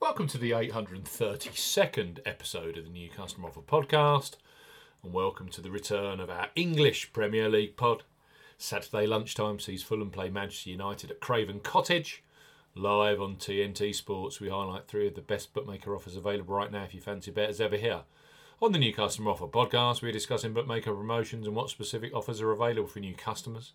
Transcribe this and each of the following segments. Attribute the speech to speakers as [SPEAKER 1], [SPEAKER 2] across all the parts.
[SPEAKER 1] Welcome to the 832nd episode of the New Customer Offer podcast, and welcome to the return of our English Premier League pod. Saturday lunchtime sees Fulham play Manchester United at Craven Cottage. Live on TNT Sports, we highlight three of the best bookmaker offers available right now if you fancy bet as ever here. On the New Customer Offer podcast, we're discussing bookmaker promotions and what specific offers are available for new customers.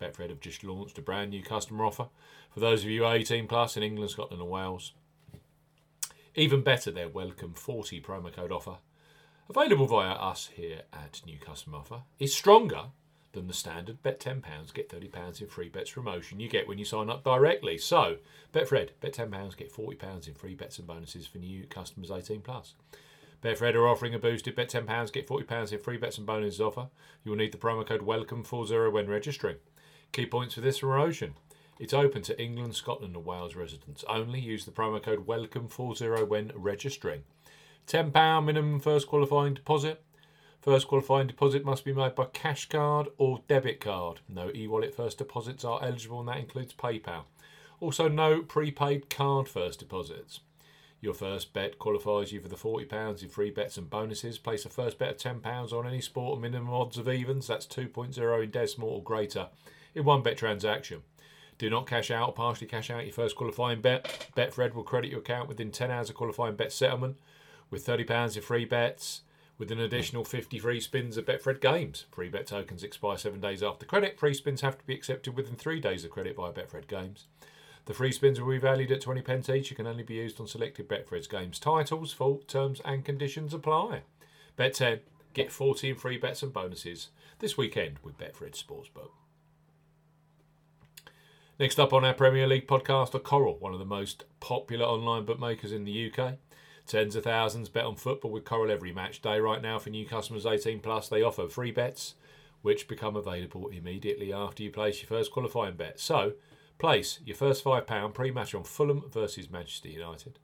[SPEAKER 1] Betfred have just launched a brand new customer offer for those of you 18 plus in England, Scotland, and Wales. Even better, their welcome 40 promo code offer, available via us here at New Customer Offer, is stronger than the standard bet £10, get £30 in free bets promotion you get when you sign up directly. So, Betfred, bet £10, get £40 in free bets and bonuses for new customers 18 plus. Betfred are offering a boosted bet £10, get £40 in free bets and bonuses offer. You will need the promo code WELCOME40 when registering. Key points for this promotion. It's open to England, Scotland, and Wales residents only. Use the promo code WELCOME40 when registering. £10 minimum first qualifying deposit. First qualifying deposit must be made by cash card or debit card. No e wallet first deposits are eligible, and that includes PayPal. Also, no prepaid card first deposits. Your first bet qualifies you for the £40 in free bets and bonuses. Place a first bet of £10 on any sport minimum odds of evens, that's 2.0 in decimal or greater, in one bet transaction. Do not cash out or partially cash out your first qualifying bet. Betfred will credit your account within 10 hours of qualifying bet settlement with £30 in free bets with an additional 50 free spins of Betfred games. Free bet tokens expire seven days after credit. Free spins have to be accepted within three days of credit by Betfred games. The free spins will be valued at 20 pence each. You can only be used on selected Betfred's games titles. Full terms and conditions apply. Bet 10. Get 14 free bets and bonuses this weekend with Betfred Sportsbook. Next up on our Premier League podcast are Coral, one of the most popular online bookmakers in the UK. Tens of thousands bet on football with Coral every match day right now for new customers 18 plus. They offer free bets which become available immediately after you place your first qualifying bet. So, place your first £5 pre-match on Fulham versus Manchester United,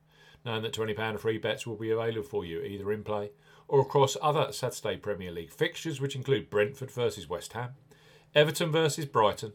[SPEAKER 1] knowing that £20 of free bets will be available for you either in play or across other Saturday Premier League fixtures which include Brentford versus West Ham, Everton versus Brighton,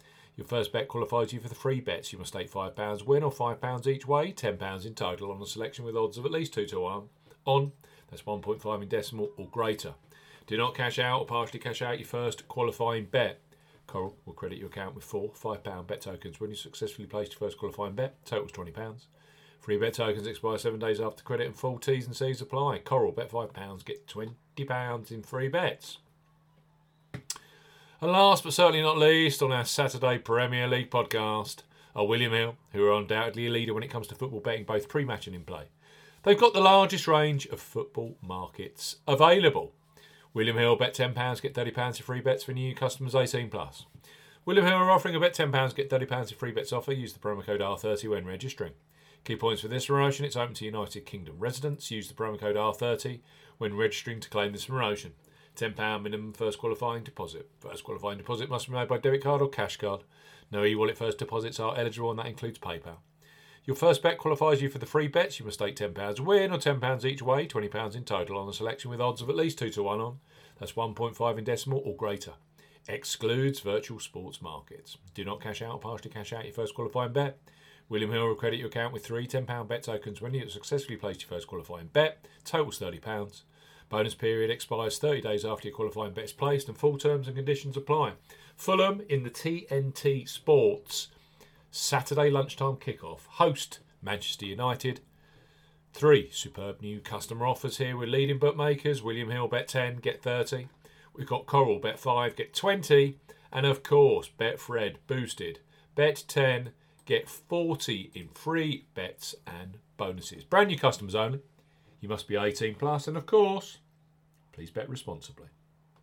[SPEAKER 1] Your first bet qualifies you for the free bets. You must stake £5 win or £5 each way, £10 in total on a selection with odds of at least 2 to 1 on. That's 1.5 in decimal or greater. Do not cash out or partially cash out your first qualifying bet. Coral will credit your account with four £5 bet tokens when you successfully placed your first qualifying bet. Totals £20. Free bet tokens expire seven days after credit and full T's and C's apply. Coral, bet £5, get £20 in free bets. And last but certainly not least, on our Saturday Premier League podcast, are William Hill, who are undoubtedly a leader when it comes to football betting, both pre match and in play. They've got the largest range of football markets available. William Hill, bet £10, get £30 of free bets for new customers 18 plus. William Hill are offering a bet £10, get £30 of free bets offer. Use the promo code R30 when registering. Key points for this promotion it's open to United Kingdom residents. Use the promo code R30 when registering to claim this promotion. £10 minimum first qualifying deposit. First qualifying deposit must be made by debit card or cash card. No e wallet first deposits are eligible, and that includes PayPal. Your first bet qualifies you for the free bets. You must stake £10 win or £10 each way, £20 in total on a selection with odds of at least 2 to 1 on. That's 1.5 in decimal or greater. Excludes virtual sports markets. Do not cash out or partially cash out your first qualifying bet. William Hill will credit your account with three £10 bet tokens when you successfully placed your first qualifying bet. Totals £30. Bonus period expires 30 days after your qualifying bet is placed and full terms and conditions apply. Fulham in the TNT Sports Saturday lunchtime kickoff host Manchester United. Three superb new customer offers here with leading bookmakers. William Hill bet 10, get 30. We've got Coral bet 5, get 20. And of course, Betfred boosted. Bet 10, get 40 in free bets and bonuses. Brand new customers only. You must be 18 plus, and of course, please bet responsibly.